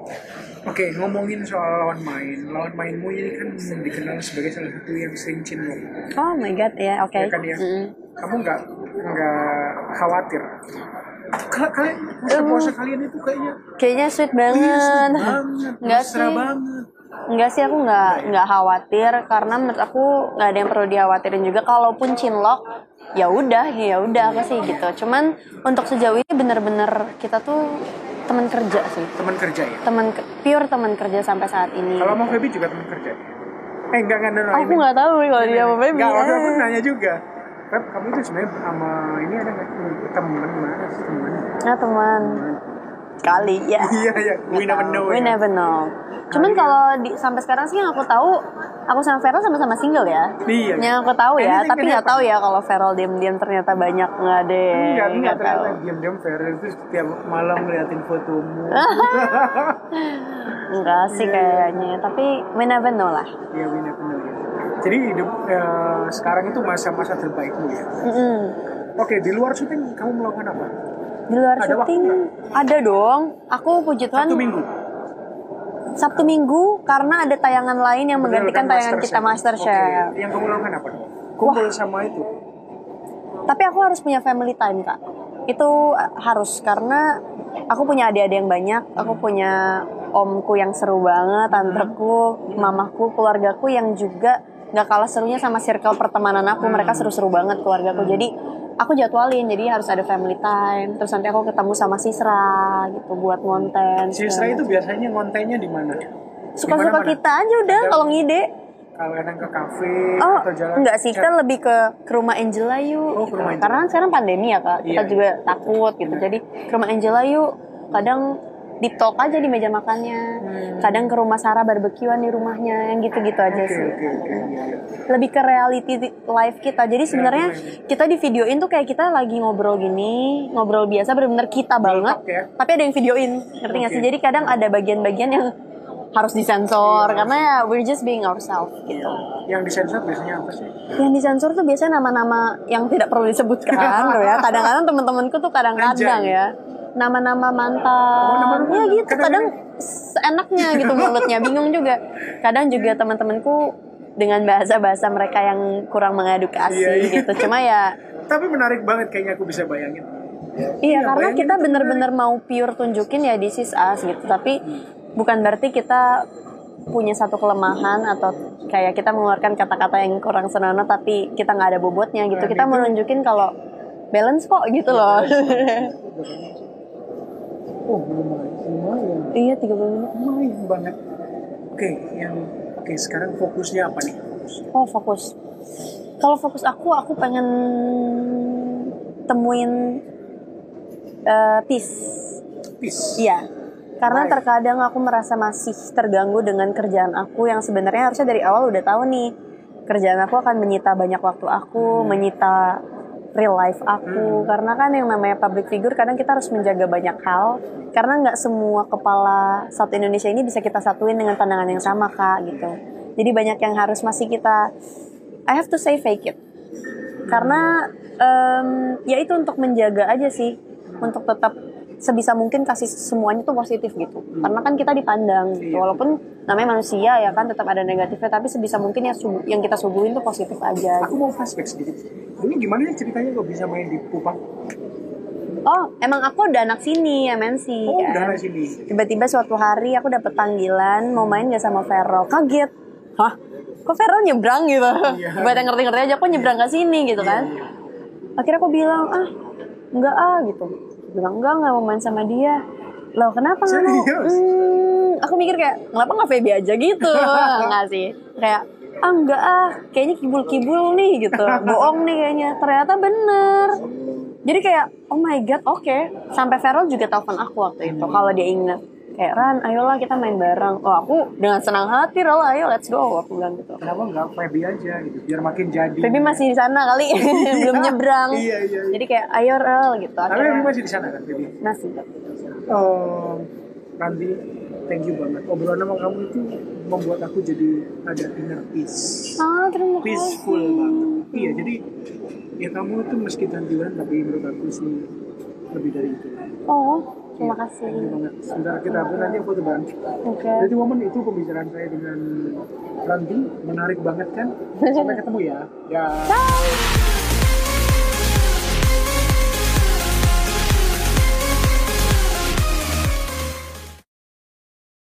Speaker 2: Oke, ngomongin soal lawan main. Lawan mainmu ini kan dikenal sebagai salah satu yang sering cinlok.
Speaker 1: Oh my god ya, oke.
Speaker 2: Ya kan ya?
Speaker 1: Mm.
Speaker 2: Kamu nggak nggak khawatir? Kalian puasa-puasa kalian itu kayaknya
Speaker 1: Kayaknya sweet
Speaker 2: iya,
Speaker 1: banget.
Speaker 2: sweet banget,
Speaker 1: Enggak sih.
Speaker 2: banget.
Speaker 1: Enggak sih aku nggak nggak khawatir karena menurut aku nggak ada yang perlu dikhawatirin juga. Kalaupun cinlok, ya udah, ya udah apa sih gitu. Cuman untuk sejauh ini bener-bener kita tuh teman kerja sih.
Speaker 2: Teman kerja ya?
Speaker 1: Teman ke- pure teman kerja sampai saat ini.
Speaker 2: Kalau mau Feby juga teman kerja? Eh, enggak, enggak, enggak.
Speaker 1: aku nggak tahu nih kalau dia sama baby.
Speaker 2: Enggak, waktu aku nanya juga. Feb, kamu itu sebenarnya sama ini ada nggak temen mana sih temen?
Speaker 1: Nah teman kali ya.
Speaker 2: Iya, iya. We never know.
Speaker 1: We
Speaker 2: ya.
Speaker 1: never know. Cuman kalau di, sampai sekarang sih yang aku tahu, aku sama Feral sama-sama single ya.
Speaker 2: Iya.
Speaker 1: Yang aku tahu ya,
Speaker 2: Anything
Speaker 1: tapi nggak tahu ya kalau Feral diam-diam ternyata banyak nggak deh.
Speaker 2: Enggak, enggak ternyata diam-diam Feral itu setiap malam ngeliatin fotomu.
Speaker 1: Enggak sih kayaknya, tapi we never know lah.
Speaker 2: Iya, we never know ya. Jadi hidup eh, sekarang itu masa-masa terbaikmu ya.
Speaker 1: Mm-mm.
Speaker 2: Oke, di luar syuting kamu melakukan apa?
Speaker 1: Di luar
Speaker 2: Ada
Speaker 1: syuting ada dong. Aku puji Tuhan
Speaker 2: Satu minggu.
Speaker 1: Sabtu Minggu karena ada tayangan lain yang menggantikan tayangan kita Masterchef.
Speaker 2: Oke, Yang kamu lakukan apa? Kumpul sama itu.
Speaker 1: Tapi aku harus punya family time kak. Itu uh, harus karena aku punya adik-adik yang banyak. Aku punya omku yang seru banget, tanteku, mamaku, keluargaku yang juga nggak kalah serunya sama circle pertemanan aku. Mereka seru-seru banget keluargaku. Jadi aku jadwalin. Jadi harus ada family time. Terus nanti aku ketemu sama Sisra gitu buat ngonten.
Speaker 2: Si Isra itu biasanya ngontennya di mana?
Speaker 1: Suka-suka kita aja udah kalau ngide.
Speaker 2: Kalau kadang ke kafe
Speaker 1: Oh,
Speaker 2: atau jalan.
Speaker 1: enggak sih, kita lebih ke ke rumah Angela yuk.
Speaker 2: Oh, ke rumah Angela.
Speaker 1: Karena sekarang pandemi ya kak, kita
Speaker 2: Iya,
Speaker 1: juga takut gitu. Jadi ke rumah Angela yuk. Kadang deep talk aja di meja makannya. Kadang ke rumah Sarah barbekyuan di rumahnya, yang gitu-gitu aja
Speaker 2: Oke
Speaker 1: sih.
Speaker 2: Iya, iya.
Speaker 1: Lebih ke reality life kita. Jadi sebenarnya kita di videoin tuh kayak kita lagi ngobrol gini, ngobrol biasa bener-bener kita banget.
Speaker 2: talk ya?
Speaker 1: Tapi ada yang videoin, ngerti nggak sih?
Speaker 2: Oke.
Speaker 1: Jadi kadang ada bagian-bagian yang harus disensor karena ya we're just being ourselves gitu.
Speaker 2: Yang disensor biasanya apa sih?
Speaker 1: Yang disensor tuh biasanya nama-nama yang tidak perlu disebutkan loh ya. Kadang-kadang teman-temanku tuh kadang-kadang ya. Nama-nama mantan.
Speaker 2: Oh,
Speaker 1: ya gitu. Kadang seenaknya gitu mulutnya. Bingung juga. Kadang juga teman-temanku dengan bahasa-bahasa mereka yang kurang mengedukasi
Speaker 2: Iya, iya.
Speaker 1: gitu. Cuma ya
Speaker 2: Tapi menarik banget kayaknya aku bisa bayangin.
Speaker 1: Iya,
Speaker 2: Iya,
Speaker 1: karena
Speaker 2: bayangin
Speaker 1: kita bener-bener mau pure tunjukin ya this is us gitu. Tapi bukan berarti kita punya satu kelemahan atau kayak kita mengeluarkan kata-kata yang kurang senonoh tapi kita nggak ada bobotnya gitu.
Speaker 2: Nah,
Speaker 1: Kita
Speaker 2: gitu.
Speaker 1: mau nunjukin kalau balance kok gitu loh.
Speaker 2: Oh lumayan, lumayan,
Speaker 1: iya 30 menit.
Speaker 2: lumayan banget. Oke, yang oke sekarang fokusnya apa nih?
Speaker 1: Oh fokus. Kalau fokus aku, aku pengen temuin eh, peace.
Speaker 2: Peace.
Speaker 1: Iya. Karena
Speaker 2: Why?
Speaker 1: terkadang aku merasa masih terganggu dengan kerjaan aku yang sebenarnya harusnya dari awal udah tahu nih kerjaan aku akan menyita banyak waktu aku, menyita real life aku. Karena kan yang namanya public figure kadang kita harus menjaga banyak hal. Karena nggak semua kepala satu Indonesia ini bisa kita satuin dengan pandangan yang sama kak gitu. Jadi banyak yang harus masih kita I have to say fake it. Karena em, ya itu untuk menjaga aja sih, untuk tetap sebisa mungkin kasih semuanya tuh positif gitu. Karena kan kita dipandang, gitu. walaupun namanya manusia ya kan tetap ada negatifnya, tapi sebisa mungkin yang sugu- yang kita suguhin tuh positif aja.
Speaker 2: Aku mau flashback sedikit. Ini gimana ya ceritanya kok bisa main di Kupang?
Speaker 1: Oh, emang aku udah anak sini MNC.
Speaker 2: Oh,
Speaker 1: kan?
Speaker 2: udah di sini.
Speaker 1: Tiba-tiba suatu hari aku dapet panggilan mau main gak sama Vero. Kaget. Hah? Kok Vero nyebrang gitu?
Speaker 2: Iya.
Speaker 1: Buat yang ngerti-ngerti aja, kok nyebrang ke sini gitu kan? Akhirnya aku bilang, ah enggak ah gitu. Bilang enggak, nggak mau main sama dia. Loh kenapa nggak mau? Hmm, aku mikir kayak, kenapa nggak Feby aja gitu? Enggak sih. Kayak, ah enggak ah, kayaknya kibul-kibul nih gitu. Bohong nih kayaknya. Ternyata bener. Jadi kayak, oh my god, oke. Sampai Feral juga telepon aku waktu itu, kalau dia ingat. Kayak, Ran, ayolah kita main bareng. Oh aku dengan senang hati, Ral, ayo let's go. Aku bilang gitu.
Speaker 2: Kenapa nggak Feby aja gitu? Biar makin jadi.
Speaker 1: Feby masih di sana kali, belum nyebrang.
Speaker 2: Iya, iya, iya.
Speaker 1: Jadi kayak, ayo Ral gitu.
Speaker 2: Tapi Feby masih di sana kan, Feby?
Speaker 1: masih.
Speaker 2: Oh, Randy, thank you banget. Obrolan sama kamu itu membuat aku jadi ada inner peace.
Speaker 1: Ah, terima kasih.
Speaker 2: Peaceful banget. Iya, jadi ya kamu tuh meski gantian tapi menurut aku sih lebih dari itu.
Speaker 1: Oh, terima kasih.
Speaker 2: Thank you banget. Sebentar kita upload nanti foto bareng.
Speaker 1: Oke.
Speaker 2: Jadi momen itu pembicaraan saya dengan Randy menarik banget kan? Sampai ketemu ya. Ya.
Speaker 1: Bye.